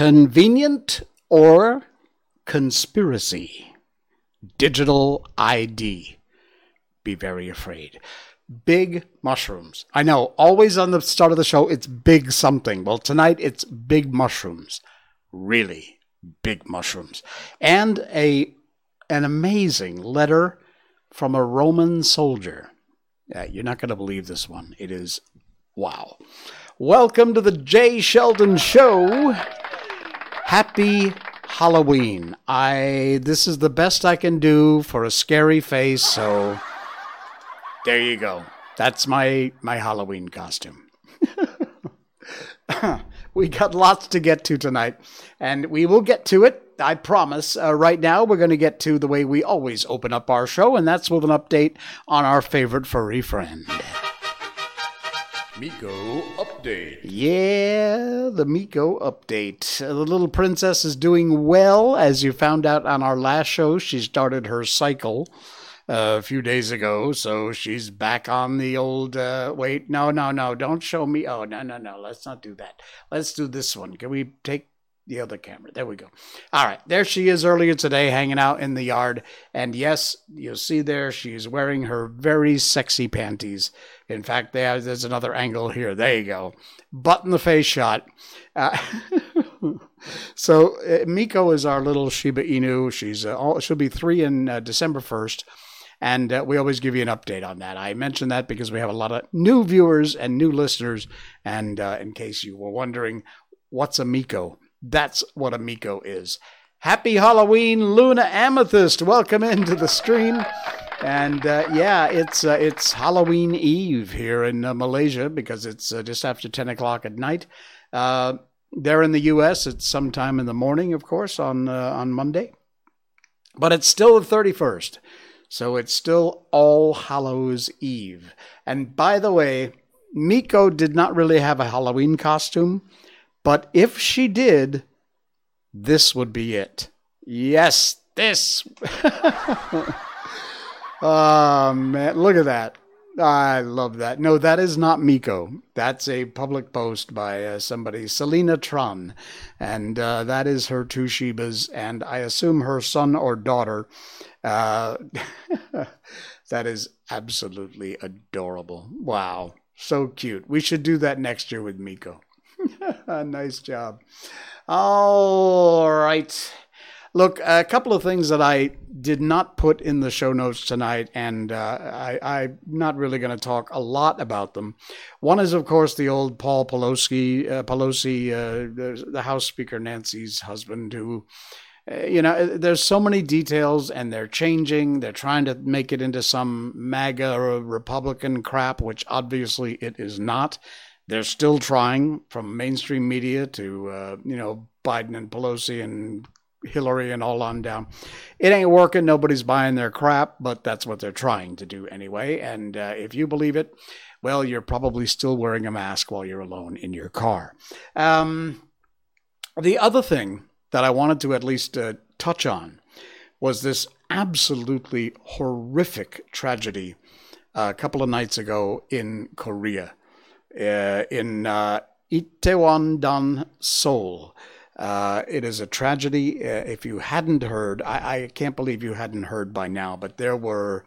Convenient or conspiracy? Digital ID. Be very afraid. Big mushrooms. I know, always on the start of the show, it's big something. Well, tonight it's big mushrooms. Really big mushrooms. And a an amazing letter from a Roman soldier. Yeah, you're not going to believe this one. It is wow. Welcome to the Jay Sheldon Show. Happy Halloween. I this is the best I can do for a scary face, so there you go. That's my my Halloween costume. we got lots to get to tonight, and we will get to it. I promise. Uh, right now, we're going to get to the way we always open up our show, and that's with an update on our favorite furry friend. Miko update. Yeah, the Miko update. Uh, the little princess is doing well. As you found out on our last show, she started her cycle uh, a few days ago, so she's back on the old. Uh, wait, no, no, no, don't show me. Oh, no, no, no, let's not do that. Let's do this one. Can we take the other camera. There we go. All right, there she is earlier today, hanging out in the yard. And yes, you'll see there she's wearing her very sexy panties. In fact, there's another angle here. There you go, butt in the face shot. Uh, so uh, Miko is our little Shiba Inu. She's uh, all, she'll be three in uh, December first. And uh, we always give you an update on that. I mention that because we have a lot of new viewers and new listeners. And uh, in case you were wondering, what's a Miko? That's what a Miko is. Happy Halloween, Luna Amethyst. Welcome into the stream. And uh, yeah, it's uh, it's Halloween Eve here in uh, Malaysia because it's uh, just after 10 o'clock at night. Uh, there in the U.S., it's sometime in the morning, of course, on uh, on Monday. But it's still the 31st. So it's still All Hallows Eve. And by the way, Miko did not really have a Halloween costume. But if she did, this would be it. Yes, this. oh, man. Look at that. I love that. No, that is not Miko. That's a public post by uh, somebody, Selena Tron. And uh, that is her two Shibas, and I assume her son or daughter. Uh, that is absolutely adorable. Wow. So cute. We should do that next year with Miko. nice job. All right. Look, a couple of things that I did not put in the show notes tonight, and uh, I, am not really going to talk a lot about them. One is, of course, the old Paul Pelosi, uh, Pelosi, uh, the, the, House Speaker Nancy's husband, who, uh, you know, there's so many details, and they're changing. They're trying to make it into some MAGA or Republican crap, which obviously it is not. They're still trying from mainstream media to, uh, you know, Biden and Pelosi and Hillary and all on down. It ain't working. Nobody's buying their crap, but that's what they're trying to do anyway. And uh, if you believe it, well, you're probably still wearing a mask while you're alone in your car. Um, the other thing that I wanted to at least uh, touch on was this absolutely horrific tragedy uh, a couple of nights ago in Korea in uh, Itaewon-dong, Seoul. Uh, it is a tragedy. Uh, if you hadn't heard, I, I, can't believe you hadn't heard by now, but there were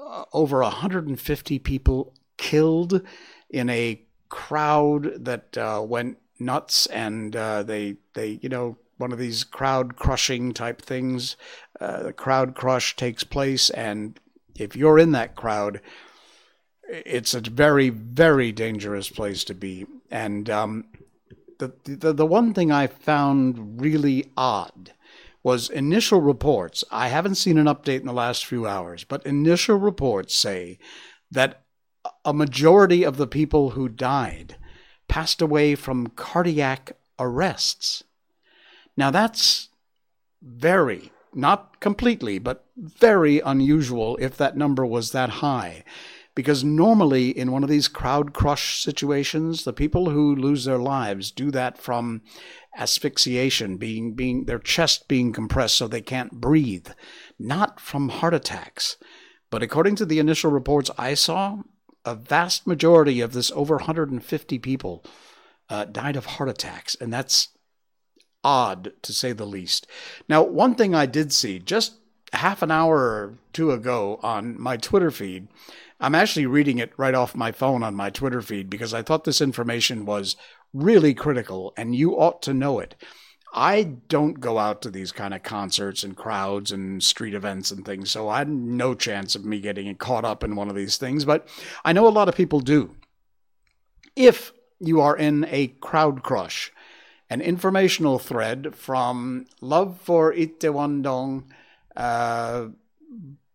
uh, over 150 people killed in a crowd that uh, went nuts, and uh, they they you know one of these crowd crushing type things. Uh, the crowd crush takes place, and if you're in that crowd, it's a very, very dangerous place to be. And um, the, the the one thing I found really odd was initial reports. I haven't seen an update in the last few hours, but initial reports say that a majority of the people who died passed away from cardiac arrests. Now that's very, not completely, but very unusual if that number was that high. Because normally, in one of these crowd crush situations, the people who lose their lives do that from asphyxiation, being, being their chest being compressed so they can't breathe, not from heart attacks. But according to the initial reports I saw, a vast majority of this over 150 people uh, died of heart attacks, and that's odd to say the least. Now, one thing I did see just half an hour or two ago on my Twitter feed, I'm actually reading it right off my phone on my Twitter feed because I thought this information was really critical and you ought to know it. I don't go out to these kind of concerts and crowds and street events and things, so I had no chance of me getting caught up in one of these things, but I know a lot of people do. If you are in a crowd crush, an informational thread from Love for Itewandong uh,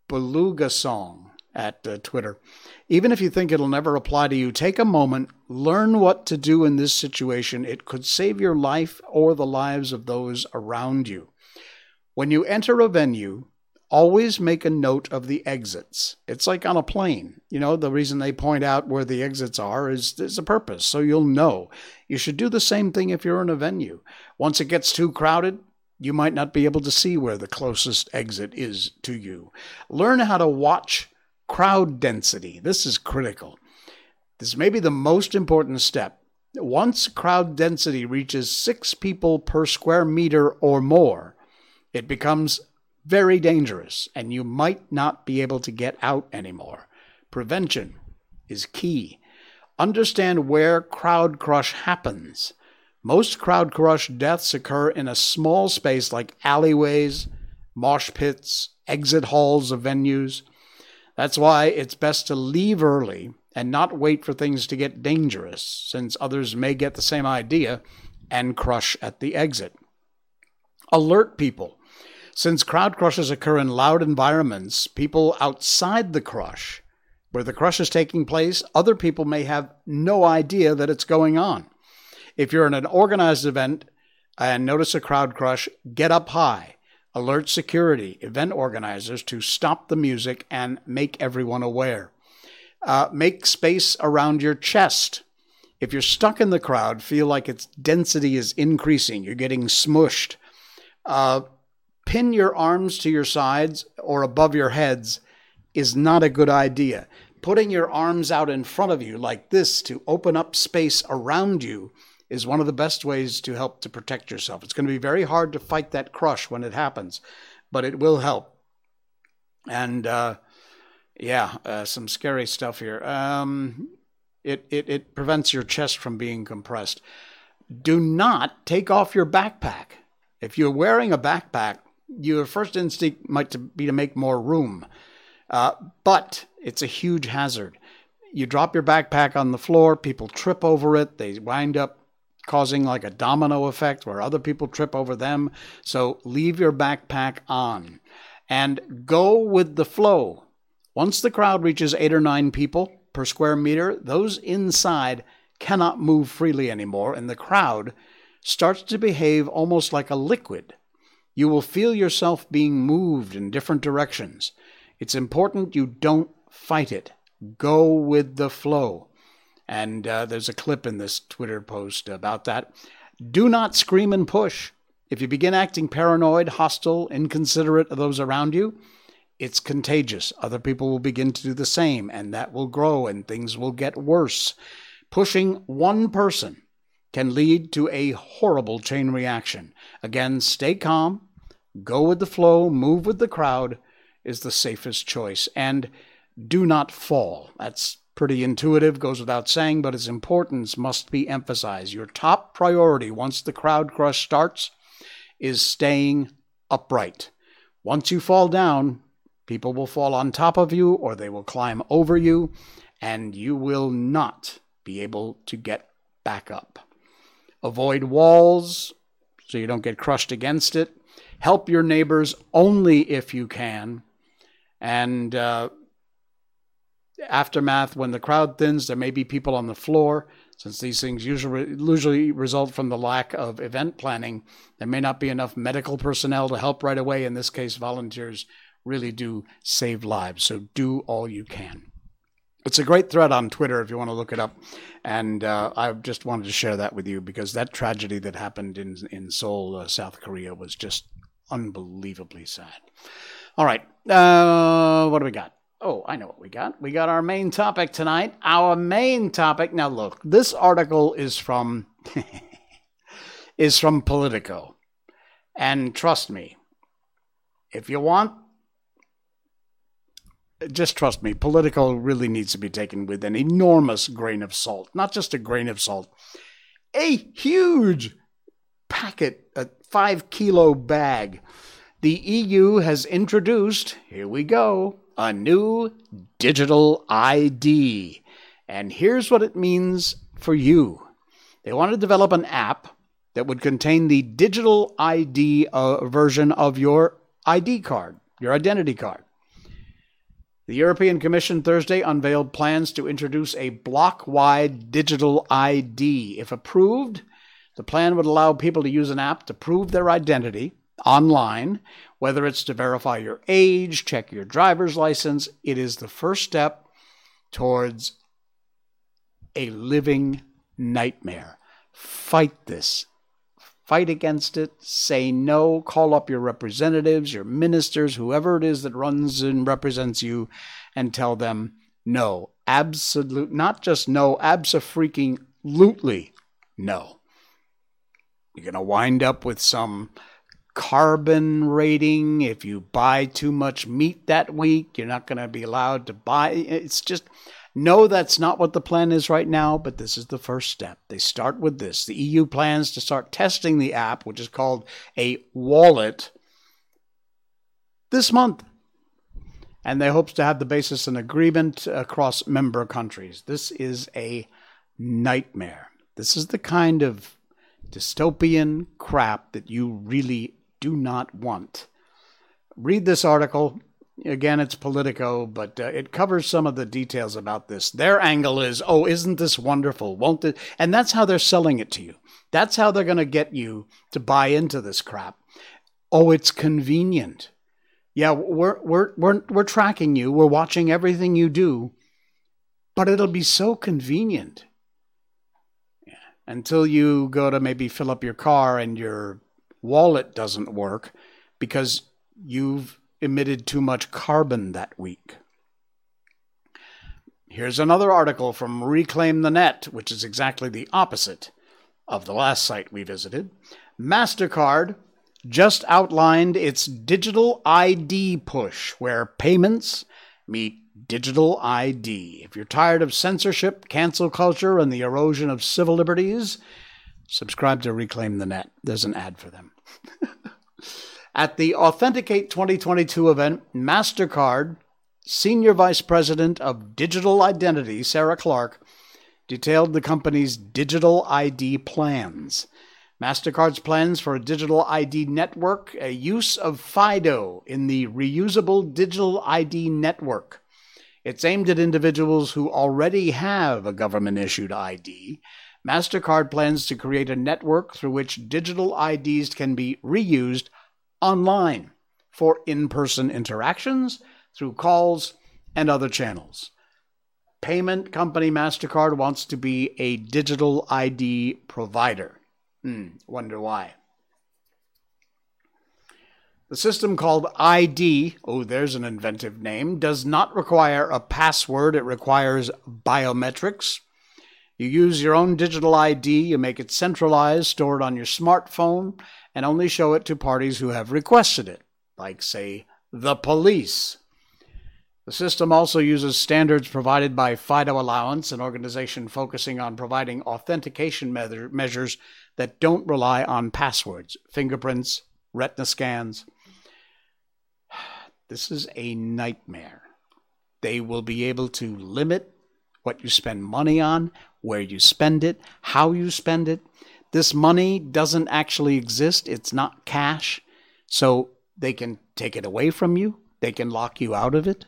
Beluga Song at uh, Twitter. Even if you think it'll never apply to you, take a moment, learn what to do in this situation. It could save your life or the lives of those around you. When you enter a venue, always make a note of the exits. It's like on a plane. You know, the reason they point out where the exits are is there's a purpose, so you'll know. You should do the same thing if you're in a venue. Once it gets too crowded, you might not be able to see where the closest exit is to you. Learn how to watch crowd density. This is critical. This may be the most important step. Once crowd density reaches six people per square meter or more, it becomes very dangerous and you might not be able to get out anymore. Prevention is key. Understand where crowd crush happens. Most crowd crush deaths occur in a small space like alleyways, mosh pits, exit halls of venues. That's why it's best to leave early and not wait for things to get dangerous, since others may get the same idea and crush at the exit. Alert people. Since crowd crushes occur in loud environments, people outside the crush, where the crush is taking place, other people may have no idea that it's going on. If you're in an organized event and notice a crowd crush, get up high. Alert security, event organizers to stop the music and make everyone aware. Uh, make space around your chest. If you're stuck in the crowd, feel like its density is increasing, you're getting smushed. Uh, pin your arms to your sides or above your heads is not a good idea. Putting your arms out in front of you like this to open up space around you is one of the best ways to help to protect yourself. It's going to be very hard to fight that crush when it happens, but it will help. And uh, yeah, uh, some scary stuff here. Um, it, it, it prevents your chest from being compressed. Do not take off your backpack. If you're wearing a backpack, your first instinct might be to make more room, uh, but it's a huge hazard. You drop your backpack on the floor, people trip over it, they wind up causing like a domino effect where other people trip over them. So leave your backpack on and go with the flow. Once the crowd reaches eight or nine people per square meter, those inside cannot move freely anymore, and the crowd starts to behave almost like a liquid. You will feel yourself being moved in different directions. It's important you don't fight it. Go with the flow. And uh, there's a clip in this Twitter post about that. Do not scream and push. If you begin acting paranoid, hostile, inconsiderate of those around you, it's contagious. Other people will begin to do the same, and that will grow and things will get worse. Pushing one person can lead to a horrible chain reaction. Again, stay calm, go with the flow, move with the crowd is the safest choice. And do not fall. That's pretty intuitive, goes without saying, but its importance must be emphasized. Your top priority once the crowd crush starts is staying upright. Once you fall down, people will fall on top of you or they will climb over you, and you will not be able to get back up. Avoid walls so you don't get crushed against it. Help your neighbors only if you can. And uh, aftermath, when the crowd thins, there may be people on the floor. Since these things usually usually result from the lack of event planning, there may not be enough medical personnel to help right away. In this case, volunteers really do save lives. So do all you can. It's a great thread on Twitter if you want to look it up. And uh, I just wanted to share that with you because that tragedy that happened in, in Seoul, uh, South Korea, was just unbelievably sad. All right. Uh, what do we got? Oh, I know what we got. We got our main topic tonight. Our main topic. Now, look, this article is from is from Politico. And trust me, if you want, just trust me, Politico really needs to be taken with an enormous grain of salt. Not just a grain of salt, a huge packet, a five kilo bag. The EU has introduced, here we go, a new digital ID. And here's what it means for you. They want to develop an app that would contain the digital ID uh, version of your ID card, your identity card. The European Commission Thursday unveiled plans to introduce a block wide digital ID. If approved, the plan would allow people to use an app to prove their identity online, whether it's to verify your age, check your driver's license. It is the first step towards a living nightmare. Fight this. Fight against it. Say no. Call up your representatives, your ministers, whoever it is that runs and represents you, and tell them no. Absolute, not just no, abso-freaking-lutely no. You're going to wind up with some carbon rating. If you buy too much meat that week, you're not going to be allowed to buy. It's just no, that's not what the plan is right now, but this is the first step. They start with this. The EU plans to start testing the app, which is called a wallet, this month. And they hopes to have the basis an agreement across member countries. This is a nightmare. This is the kind of dystopian crap that you really do not want. Read this article. Again, it's Politico, but uh, it covers some of the details about this. Their angle is, oh, isn't this wonderful? Won't it? And that's how they're selling it to you. That's how they're going to get you to buy into this crap. Oh, it's convenient. Yeah, we're, we're, we're, we're tracking you, we're watching everything you do, but it'll be so convenient. Until you go to maybe fill up your car and your wallet doesn't work because you've emitted too much carbon that week. Here's another article from Reclaim the Net, which is exactly the opposite of the last site we visited. MasterCard just outlined its digital ID push, where payments meet digital ID. If you're tired of censorship, cancel culture, and the erosion of civil liberties, subscribe to Reclaim the Net. There's an ad for them. At the Authenticate 2022 event, MasterCard Senior Vice President of Digital Identity, Sarah Clark, detailed the company's digital ID plans. MasterCard's plans for a digital ID network, a use of FIDO in the reusable digital ID network. It's aimed at individuals who already have a government issued ID. MasterCard plans to create a network through which digital IDs can be reused online for in person interactions through calls and other channels. Payment company MasterCard wants to be a digital ID provider. Hmm, wonder why. The system called ID, oh, there's an inventive name, does not require a password, it requires biometrics. You use your own digital ID, you make it centralized, stored on your smartphone, and only show it to parties who have requested it, like, say, the police. The system also uses standards provided by FIDO Alliance, an organization focusing on providing authentication measures that don't rely on passwords, fingerprints, retina scans. This is a nightmare. They will be able to limit what you spend money on, where you spend it, how you spend it. This money doesn't actually exist, it's not cash. So they can take it away from you, they can lock you out of it.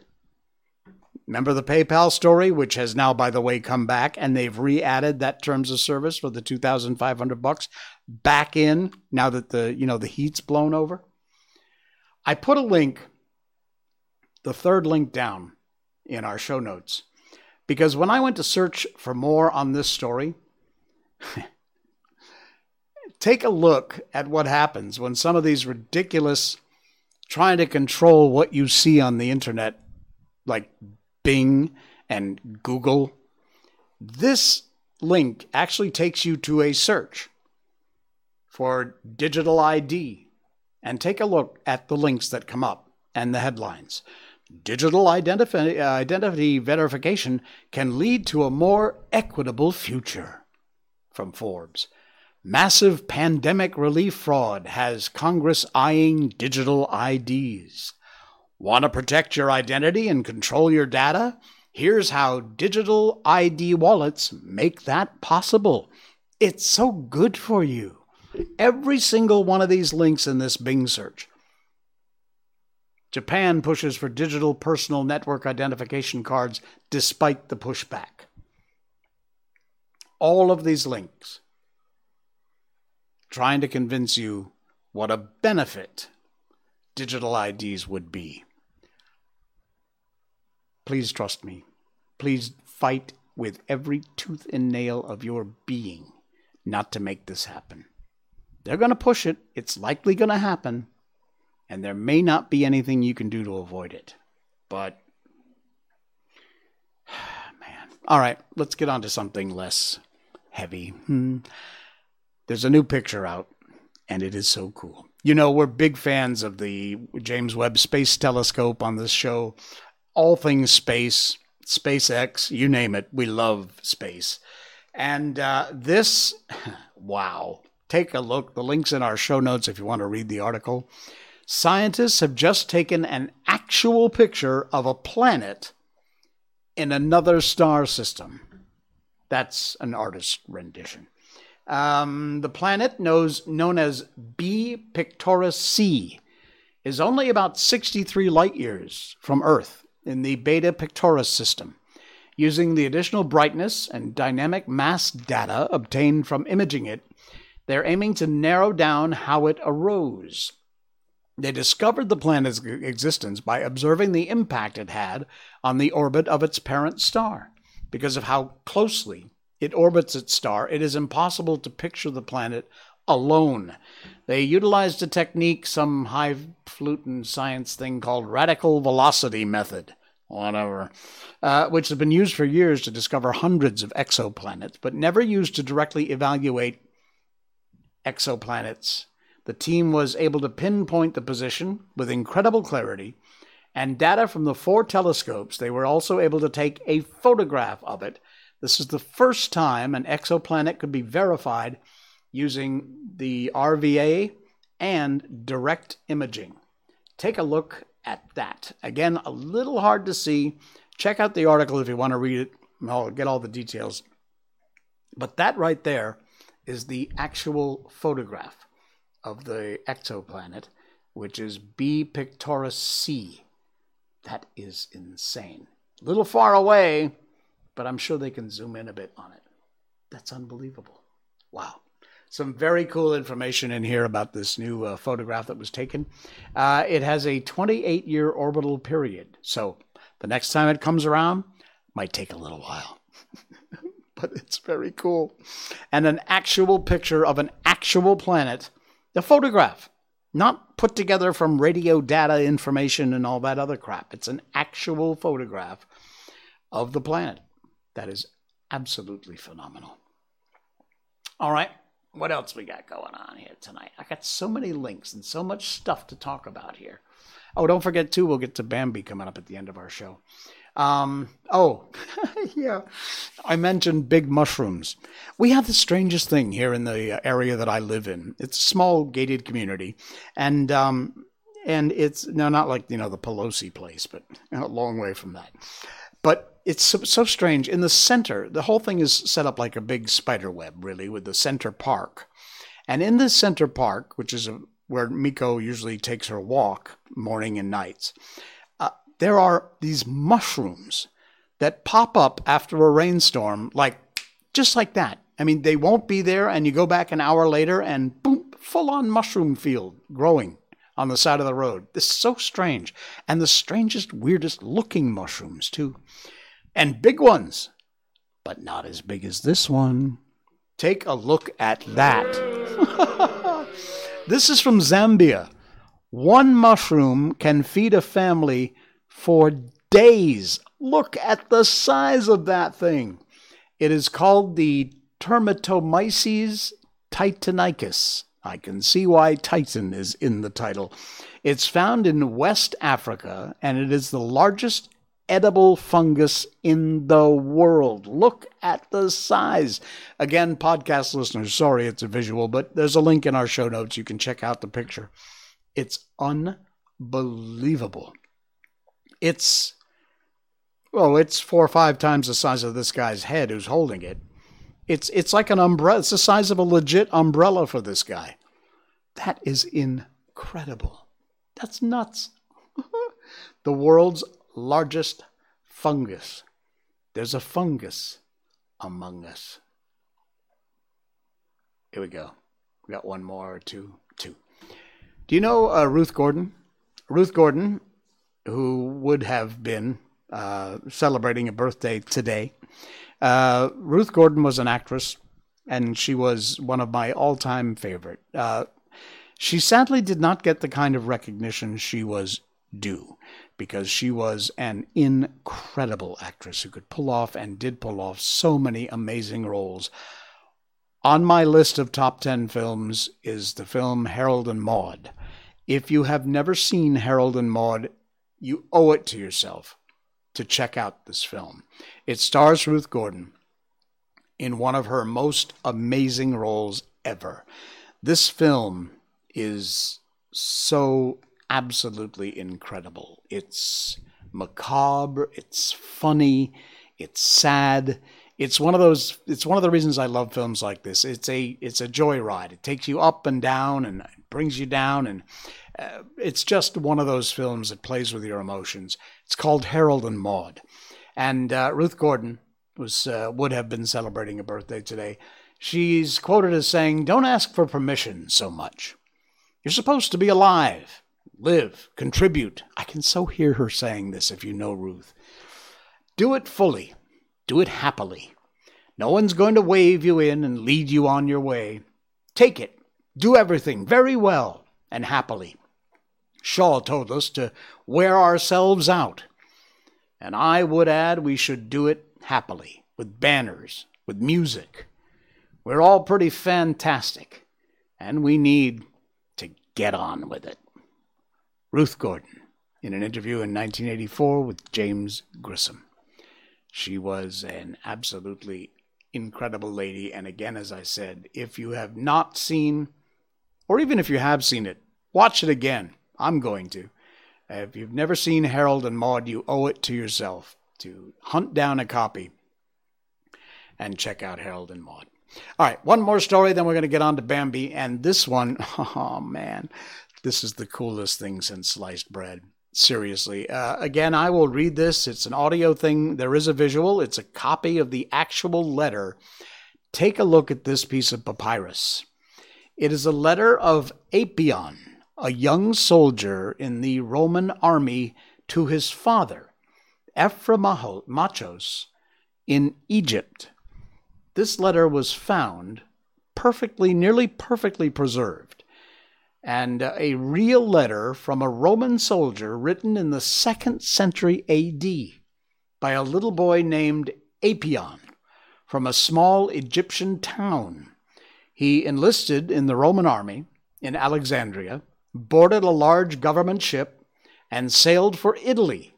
Remember the PayPal story, which has now, by the way, come back, and they've re-added that terms of service for the two thousand five hundred bucks back in now that the you know the heat's blown over. I put a link, the third link down in our show notes, because when I went to search for more on this story, take a look at what happens when some of these ridiculous trying to control what you see on the internet, like Bing and Google. This link actually takes you to a search for digital ID. and take a look at the links that come up and the headlines. Digital identifi- uh, identity verification can lead to a more equitable future. From Forbes. Massive pandemic relief fraud has Congress eyeing digital IDs. Want to protect your identity and control your data? Here's how digital ID wallets make that possible. It's so good for you. Every single one of these links in this Bing search. Japan pushes for digital personal network identification cards despite the pushback. All of these links trying to convince you what a benefit digital IDs would be. Please trust me. Please fight with every tooth and nail of your being not to make this happen. They're going to push it. It's likely going to happen. And there may not be anything you can do to avoid it. But, man. All right, let's get on to something less heavy. Hmm. There's a new picture out, and it is so cool. You know, we're big fans of the James Webb Space Telescope on this show. All things space, SpaceX, you name it. We love space. And uh, this, wow. Take a look. The link's in our show notes if you want to read the article. Scientists have just taken an actual picture of a planet in another star system. That's an artist's rendition. Um, the planet knows, known as B Pictoris C is only about 63 light years from Earth in the Beta Pictoris system. Using the additional brightness and dynamic mass data obtained from imaging it, they're aiming to narrow down how it arose. They discovered the planet's existence by observing the impact it had on the orbit of its parent star. Because of how closely it orbits its star, it is impossible to picture the planet alone. They utilized a technique, some highfalutin science thing called radical velocity method, whatever, uh, which has been used for years to discover hundreds of exoplanets, but never used to directly evaluate exoplanets. The team was able to pinpoint the position with incredible clarity, and data from the four telescopes, they were also able to take a photograph of it this is the first time an exoplanet could be verified using the RVA and direct imaging. Take a look at that. Again, a little hard to see. Check out the article if you want to read it. I'll get all the details. But that right there is the actual photograph of the exoplanet, which is B Pictoris C. That is insane. A little far away, but I'm sure they can zoom in a bit on it. That's unbelievable. Wow. Some very cool information in here about this new uh, photograph that was taken. Uh, it has a 28 year orbital period. So the next time it comes around, might take a little while. but it's very cool. And an actual picture of an actual planet, the photograph, not put together from radio data information and all that other crap. It's an actual photograph of the planet. That is absolutely phenomenal. All right, what else we got going on here tonight? I got so many links and so much stuff to talk about here. Oh, don't forget too, we'll get to Bambi coming up at the end of our show. Um, oh, yeah, I mentioned big mushrooms. We have the strangest thing here in the area that I live in. It's a small gated community, and um, and it's no, not like you know the Pelosi place, but a long way from that. But it's so, so, strange. In the center, the whole thing is set up like a big spider web, really, with the center park. And in the center park, which is a, where Miko usually takes her walk morning and nights, there are these mushrooms that pop up after a rainstorm, like just like that. I mean, they won't be there, and you go back an hour later, and boom, full on mushroom field growing on the side of the road. This is so strange. And the strangest, weirdest looking mushrooms, too and big ones, but not as big as this one. Take a look at that. this is from Zambia. One mushroom can feed a family for days. Look at the size of that thing. It is called the Termitomyces titanicus. I can see why Titan is in the title. It's found in West Africa and it is the largest edible fungus in the world. Look at the size. Again, podcast listeners, sorry it's a visual, but there's a link in our show notes. You can check out the picture. It's unbelievable. It's, well, it's four or five times the size of this guy's head who's holding it. It's, it's like an umbrella. It's the size of a legit umbrella for this guy. That is incredible. That's nuts. the world's largest fungus. There's a fungus among us. Here we go. We got one more, two, two. Do you know uh, Ruth Gordon? Ruth Gordon, who would have been uh, celebrating a birthday today. Uh, Ruth Gordon was an actress, and she was one of my all-time favorite. Uh, she sadly did not get the kind of recognition she was due because she was an incredible actress who could pull off and did pull off so many amazing roles. On my list of top 10 films is the film Harold and Maude. If you have never seen Harold and Maude, you owe it to yourself to check out this film. It stars Ruth Gordon in one of her most amazing roles ever. This film is so absolutely incredible. It's macabre, it's funny, it's sad. It's one of those it's one of the reasons I love films like this. It's a it's a joyride. It takes you up and down and brings you down and uh, it's just one of those films that plays with your emotions. It's called Harold and Maude. And uh, Ruth Gordon was uh, would have been celebrating a birthday today. She's quoted as saying, "Don't ask for permission so much. You're supposed to be alive live, contribute. I can so hear her saying this if you know Ruth. Do it fully, do it happily. No one's going to wave you in and lead you on your way. Take it, do everything very well and happily. Shaw told us to wear ourselves out. And I would add we should do it happily, with banners, with music. We're all pretty fantastic, and we need to get on with it. Ruth Gordon in an interview in 1984 with James Grissom. She was an absolutely incredible lady. And again, as I said, if you have not seen, or even if you have seen it, watch it again. I'm going to. If you've never seen Harold and Maude, you owe it to yourself to hunt down a copy and check out Harold and Maude. All right, one more story, then we're going to get on to Bambi. And this one, oh man, this is the coolest thing since sliced bread. Seriously. Uh, again, I will read this. It's an audio thing. There is a visual, it's a copy of the actual letter. Take a look at this piece of papyrus. It is a letter of Apion, a young soldier in the Roman army, to his father, Epimachos, in Egypt. This letter was found perfectly, nearly perfectly preserved and a real letter from a Roman soldier written in the second century AD by a little boy named Apion from a small Egyptian town. He enlisted in the Roman army in Alexandria, boarded a large government ship, and sailed for Italy.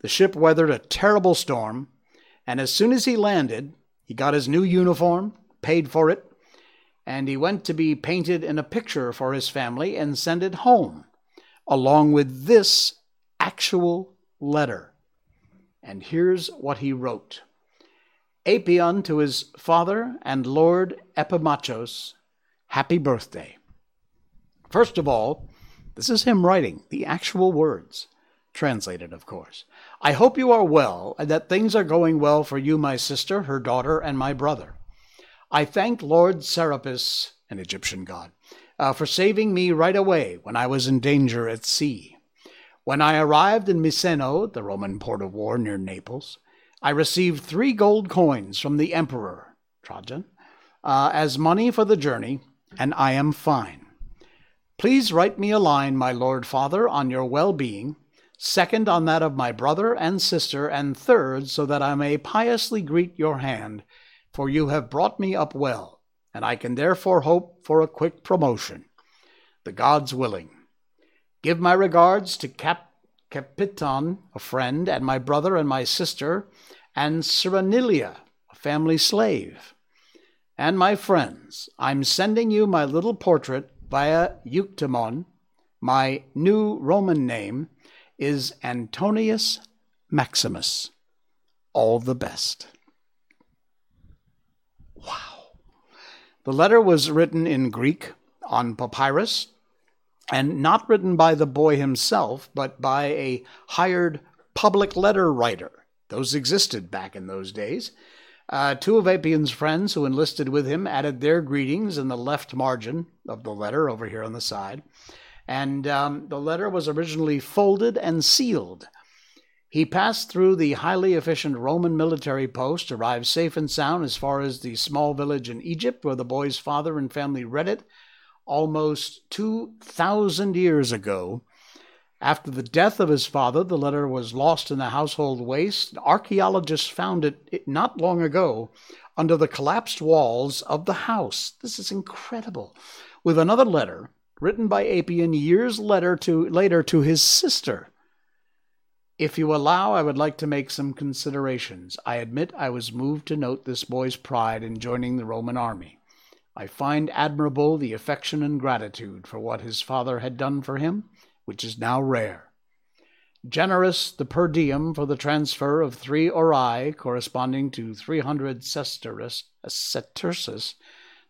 The ship weathered a terrible storm, and as soon as he landed, he got his new uniform, paid for it, and he went to be painted in a picture for his family and sent it home, along with this actual letter. And here's what he wrote Apion to his father and Lord Epimachos, happy birthday. First of all, this is him writing the actual words, translated, of course. I hope you are well and that things are going well for you, my sister, her daughter, and my brother. I thank Lord Serapis, an Egyptian god, uh, for saving me right away when I was in danger at sea. When I arrived in Miseno, the Roman port of war near Naples, I received three gold coins from the emperor, Trajan, uh, as money for the journey, and I am fine. Please write me a line, my lord father, on your well being, second on that of my brother and sister, and third, so that I may piously greet your hand for you have brought me up well, and I can therefore hope for a quick promotion. The gods willing. Give my regards to Cap Capiton, a friend, and my brother and my sister, and Serenilla, a family slave. And my friends, I'm sending you my little portrait via Euctemon. My new Roman name is Antonius Maximus. All the best. Wow. The letter was written in Greek on papyrus and not written by the boy himself, but by a hired public letter writer. Those existed back in those days. Uh, two of Apion's friends who enlisted with him added their greetings in the left margin of the letter over here on the side. And um, the letter was originally folded and sealed. He passed through the highly efficient Roman military post, arrived safe and sound as far as the small village in Egypt where the boy's father and family read it almost 2,000 years ago. After the death of his father, the letter was lost in the household waste. Archaeologists found it not long ago under the collapsed walls of the house. This is incredible. With another letter written by Apion years later to, later to his sister. If you allow, I would like to make some considerations. I admit I was moved to note this boy's pride in joining the Roman army. I find admirable the affection and gratitude for what his father had done for him, which is now rare. Generous the per diem for the transfer of three auri, corresponding to 300 sesterces, sesterces,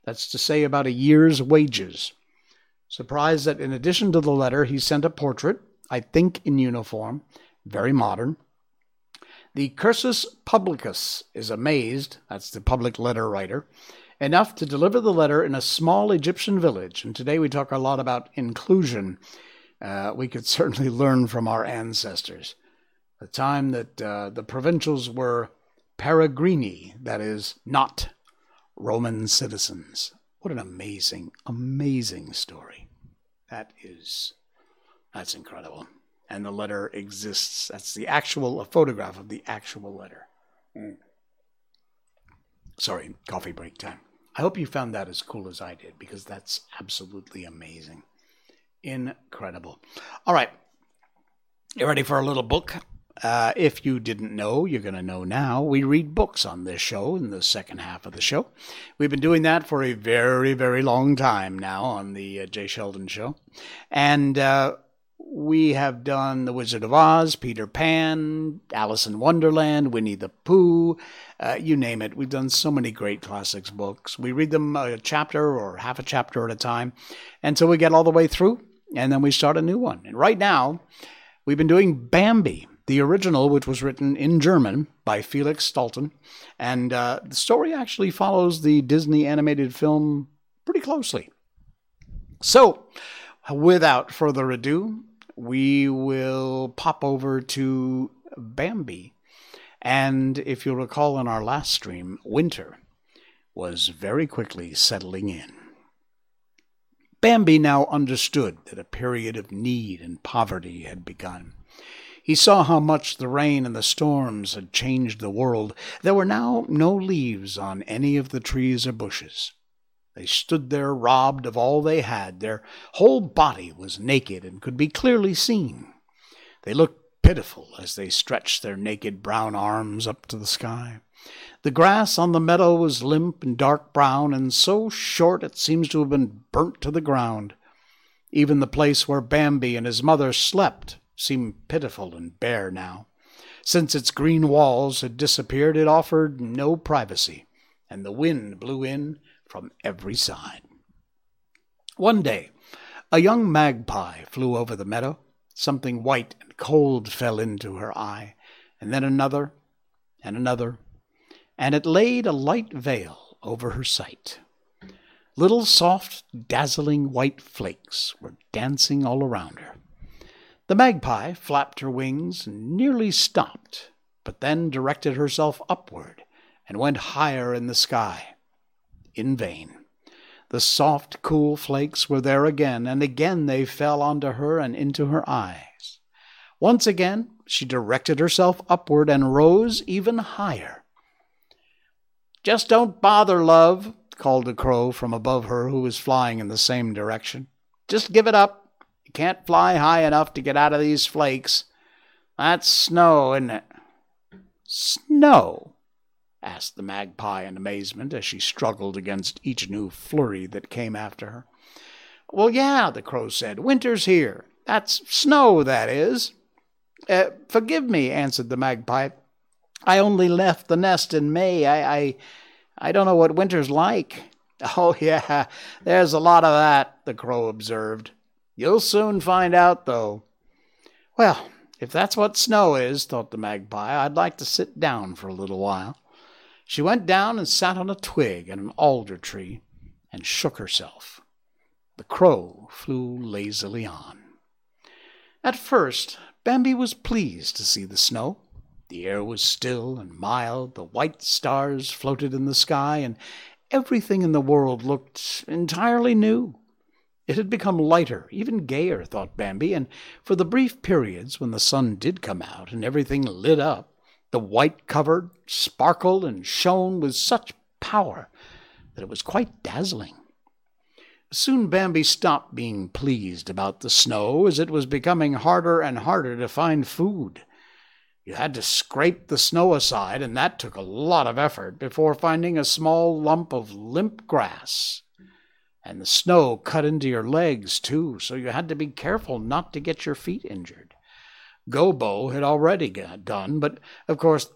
that's to say about a year's wages. Surprised that in addition to the letter, he sent a portrait, I think in uniform, very modern. The cursus publicus is amazed, that's the public letter writer, enough to deliver the letter in a small Egyptian village. And today we talk a lot about inclusion. Uh, we could certainly learn from our ancestors. The time that uh, the provincials were peregrini, that is, not Roman citizens. What an amazing, amazing story. That is, that's incredible. And the letter exists. That's the actual, a photograph of the actual letter. Mm. Sorry, coffee break time. I hope you found that as cool as I did because that's absolutely amazing. Incredible. All right. You ready for a little book? Uh, if you didn't know, you're going to know now. We read books on this show in the second half of the show. We've been doing that for a very, very long time now on the uh, Jay Sheldon Show. And uh, we have done The Wizard of Oz, Peter Pan, Alice in Wonderland, Winnie the Pooh, uh, you name it. We've done so many great classics books. We read them a chapter or half a chapter at a time until we get all the way through, and then we start a new one. And right now, we've been doing Bambi, the original, which was written in German by Felix Salten. And uh, the story actually follows the Disney animated film pretty closely. So, without further ado, we will pop over to Bambi. And if you'll recall in our last stream, winter was very quickly settling in. Bambi now understood that a period of need and poverty had begun. He saw how much the rain and the storms had changed the world. There were now no leaves on any of the trees or bushes. They stood there robbed of all they had. Their whole body was naked and could be clearly seen. They looked pitiful as they stretched their naked brown arms up to the sky. The grass on the meadow was limp and dark brown, and so short it seems to have been burnt to the ground. Even the place where Bambi and his mother slept seemed pitiful and bare now. Since its green walls had disappeared, it offered no privacy, and the wind blew in from every side. One day, a young magpie flew over the meadow. Something white and cold fell into her eye, and then another, and another, and it laid a light veil over her sight. Little soft, dazzling white flakes were dancing all around her. The magpie flapped her wings and nearly stopped, but then directed herself upward and went higher in the sky in vain. The soft, cool flakes were there again, and again they fell onto her and into her eyes. Once again, she directed herself upward and rose even higher. Just don't bother, love, called a crow from above her who was flying in the same direction. Just give it up. You can't fly high enough to get out of these flakes. That's snow, isn't it? Snow? asked the magpie in amazement as she struggled against each new flurry that came after her. Well, yeah, the crow said. Winter's here. That's snow, that is. Uh, forgive me, answered the magpie. I only left the nest in May. I, I, I don't know what winter's like. Oh, yeah, there's a lot of that, the crow observed. You'll soon find out, though. Well, if that's what snow is, thought the magpie, I'd like to sit down for a little while. She went down and sat on a twig in an alder tree and shook herself. The crow flew lazily on. At first, Bambi was pleased to see the snow. The air was still and mild, the white stars floated in the sky, and everything in the world looked entirely new. It had become lighter, even gayer, thought Bambi, and for the brief periods when the sun did come out and everything lit up, the white covered, sparkled, and shone with such power that it was quite dazzling. Soon Bambi stopped being pleased about the snow, as it was becoming harder and harder to find food. You had to scrape the snow aside, and that took a lot of effort before finding a small lump of limp grass. And the snow cut into your legs, too, so you had to be careful not to get your feet injured. Gobo had already got done, but of course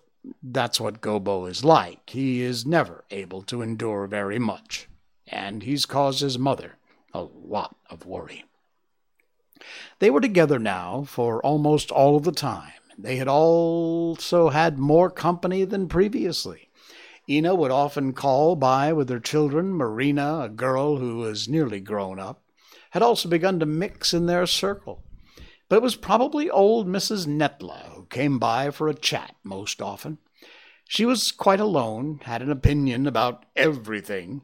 that's what Gobo is like. He is never able to endure very much, and he's caused his mother a lot of worry. They were together now for almost all of the time they had also had more company than previously. Ina would often call by with her children. Marina, a girl who was nearly grown up, had also begun to mix in their circle. But it was probably old Mrs. Netla who came by for a chat most often. She was quite alone, had an opinion about everything.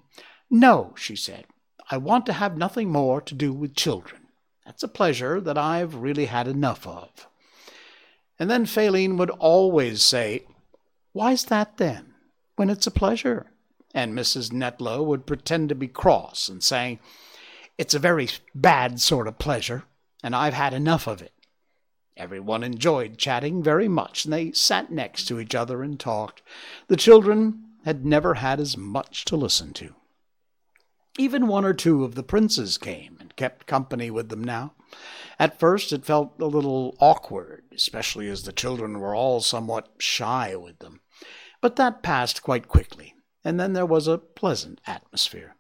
No, she said, I want to have nothing more to do with children. That's a pleasure that I've really had enough of. And then Faline would always say, Why's that then, when it's a pleasure? And Mrs. Netla would pretend to be cross and say, It's a very bad sort of pleasure, and I've had enough of it. Everyone enjoyed chatting very much, and they sat next to each other and talked. The children had never had as much to listen to. Even one or two of the princes came and kept company with them now. At first it felt a little awkward, especially as the children were all somewhat shy with them. But that passed quite quickly, and then there was a pleasant atmosphere.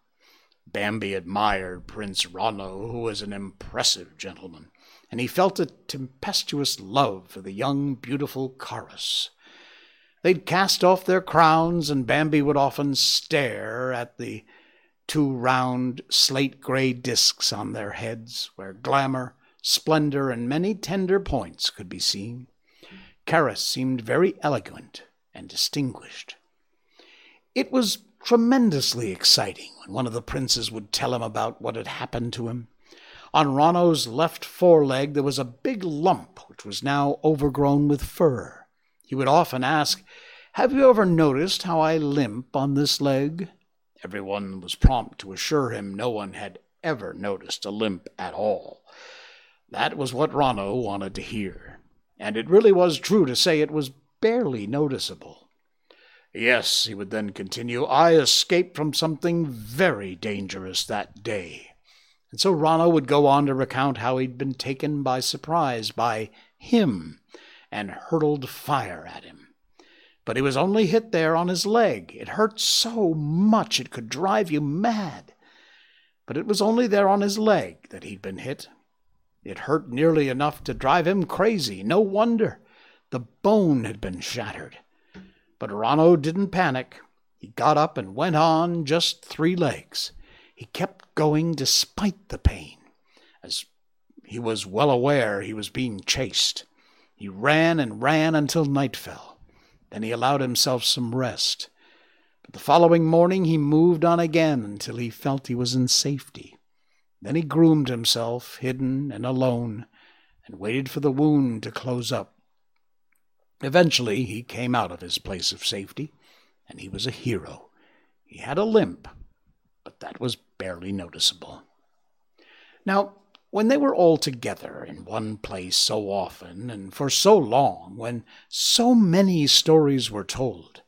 Bambi admired Prince Ronno, who was an impressive gentleman, and he felt a tempestuous love for the young, beautiful Karus. They'd cast off their crowns, and Bambi would often stare at the two round slate gray discs on their heads, where glamour, splendor, and many tender points could be seen. Karus seemed very elegant and distinguished. It was tremendously exciting when one of the princes would tell him about what had happened to him. On Ronno's left foreleg there was a big lump which was now overgrown with fur. He would often ask, Have you ever noticed how I limp on this leg? Everyone was prompt to assure him no one had ever noticed a limp at all. That was what Ronno wanted to hear, and it really was true to say it was barely noticeable. Yes, he would then continue, I escaped from something very dangerous that day. And so Ronno would go on to recount how he'd been taken by surprise by him and hurled fire at him. But he was only hit there on his leg. It hurt so much it could drive you mad. But it was only there on his leg that he'd been hit. It hurt nearly enough to drive him crazy. No wonder. The bone had been shattered. But Ronno didn't panic. He got up and went on just three legs. He kept going despite the pain, as he was well aware he was being chased. He ran and ran until night fell. Then he allowed himself some rest. But the following morning he moved on again until he felt he was in safety. Then he groomed himself, hidden and alone, and waited for the wound to close up. Eventually he came out of his place of safety, and he was a hero. He had a limp, but that was barely noticeable. Now, when they were all together in one place so often and for so long, when so many stories were told,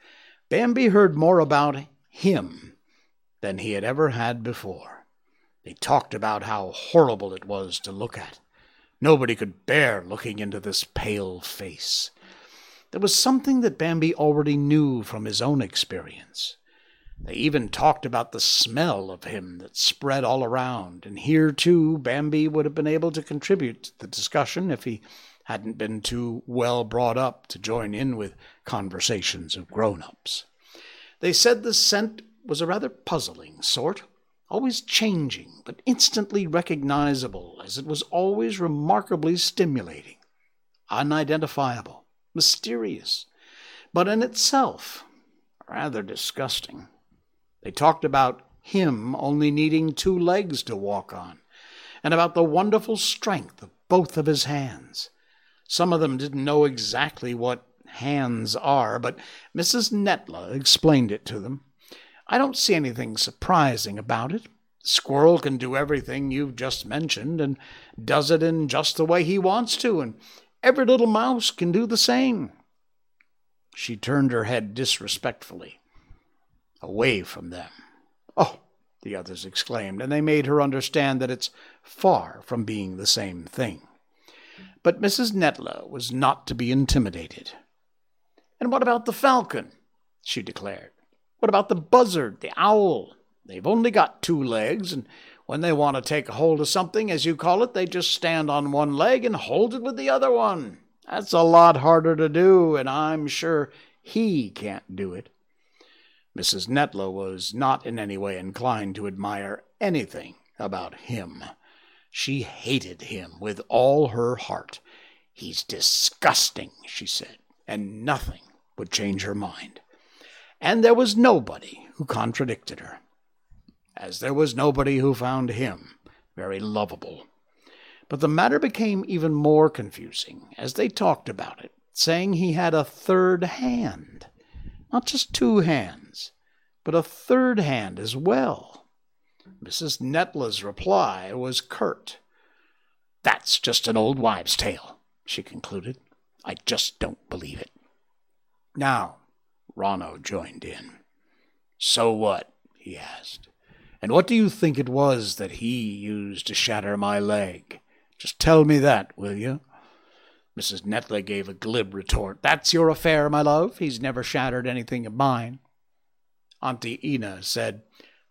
Bambi heard more about him than he had ever had before. They talked about how horrible it was to look at. Nobody could bear looking into this pale face. There was something that Bambi already knew from his own experience. They even talked about the smell of him that spread all around, and here, too, Bambi would have been able to contribute to the discussion if he hadn't been too well brought up to join in with conversations of grown ups. They said the scent was a rather puzzling sort, always changing, but instantly recognizable, as it was always remarkably stimulating, unidentifiable, mysterious, but in itself rather disgusting. They talked about him only needing two legs to walk on, and about the wonderful strength of both of his hands. Some of them didn't know exactly what hands are, but Mrs. Netla explained it to them. I don't see anything surprising about it. Squirrel can do everything you've just mentioned, and does it in just the way he wants to, and every little mouse can do the same. She turned her head disrespectfully away from them. Oh, the others exclaimed, and they made her understand that it's far from being the same thing. But Mrs. Netla was not to be intimidated. And what about the falcon? she declared. What about the buzzard, the owl? They've only got two legs, and when they want to take hold of something, as you call it, they just stand on one leg and hold it with the other one. That's a lot harder to do, and I'm sure he can't do it. Mrs. Netla was not in any way inclined to admire anything about him. She hated him with all her heart. He's disgusting, she said, and nothing would change her mind. And there was nobody who contradicted her, as there was nobody who found him very lovable. But the matter became even more confusing as they talked about it, saying he had a third hand, not just two hands but a third hand as well. Mrs. Netla's reply was curt. That's just an old wives' tale, she concluded. I just don't believe it. Now, Ronno joined in. So what? he asked. And what do you think it was that he used to shatter my leg? Just tell me that, will you? Mrs. Netla gave a glib retort. That's your affair, my love. He's never shattered anything of mine. Auntie Ina said,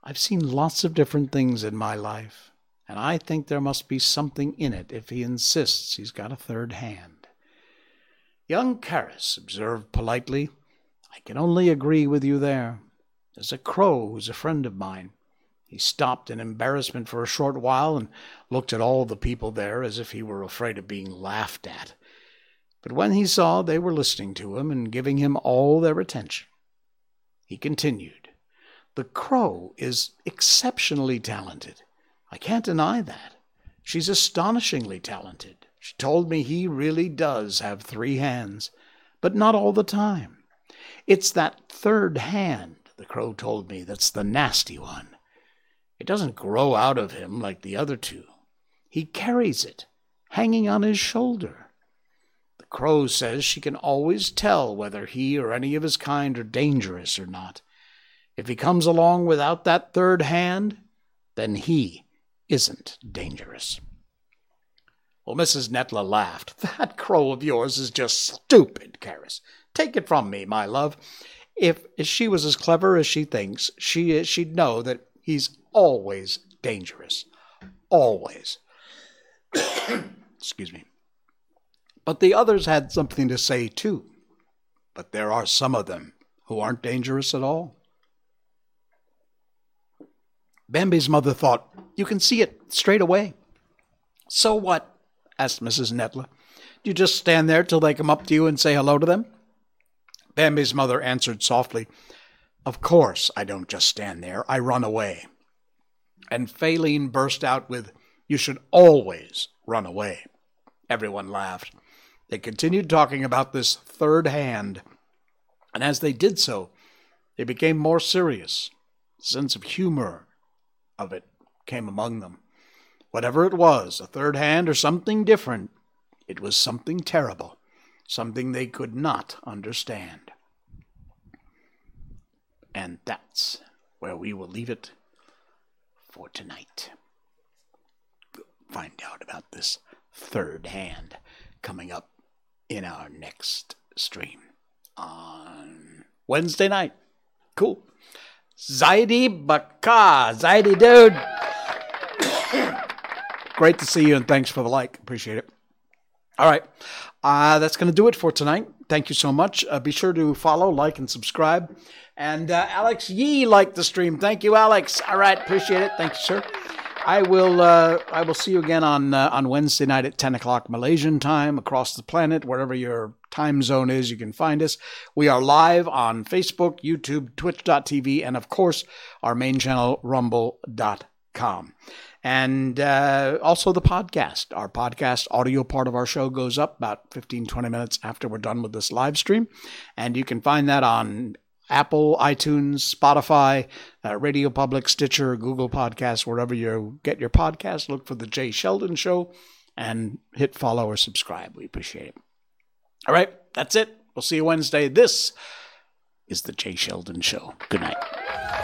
I've seen lots of different things in my life, and I think there must be something in it if he insists he's got a third hand. Young Karus observed politely, I can only agree with you there. There's a crow who's a friend of mine. He stopped in embarrassment for a short while and looked at all the people there as if he were afraid of being laughed at. But when he saw they were listening to him and giving him all their attention, he continued. The Crow is exceptionally talented. I can't deny that. She's astonishingly talented. She told me he really does have three hands, but not all the time. It's that third hand, the Crow told me, that's the nasty one. It doesn't grow out of him like the other two. He carries it, hanging on his shoulder. Crow says she can always tell whether he or any of his kind are dangerous or not. If he comes along without that third hand, then he isn't dangerous. Well, Mrs. Netla laughed. That crow of yours is just stupid, Karus. Take it from me, my love. If she was as clever as she thinks, she is, she'd know that he's always dangerous. Always. Excuse me. But the others had something to say, too. But there are some of them who aren't dangerous at all. Bambi's mother thought, You can see it straight away. So what? asked Mrs. Netla. Do you just stand there till they come up to you and say hello to them? Bambi's mother answered softly, Of course I don't just stand there, I run away. And Faline burst out with, You should always run away. Everyone laughed. They continued talking about this third hand, and as they did so, they became more serious. A sense of humor of it came among them. Whatever it was, a third hand or something different, it was something terrible, something they could not understand. And that's where we will leave it for tonight. We'll find out about this third hand coming up in our next stream on Wednesday night. Cool. Zaidi Baka. Zaidi, dude. Great to see you and thanks for the like. Appreciate it. All right. Uh, that's going to do it for tonight. Thank you so much. Uh, be sure to follow, like, and subscribe. And uh, Alex Yee liked the stream. Thank you, Alex. All right. Appreciate it. Thank you, sir. I will uh, I will see you again on uh, on Wednesday night at 10 o'clock Malaysian time across the planet, wherever your time zone is, you can find us. We are live on Facebook, YouTube, Twitch.tv, and of course, our main channel, rumble.com. And uh, also the podcast. Our podcast audio part of our show goes up about 15, 20 minutes after we're done with this live stream. And you can find that on Apple, iTunes, Spotify, uh, Radio Public, Stitcher, Google Podcasts, wherever you get your podcast. Look for The Jay Sheldon Show and hit follow or subscribe. We appreciate it. All right, that's it. We'll see you Wednesday. This is The Jay Sheldon Show. Good night.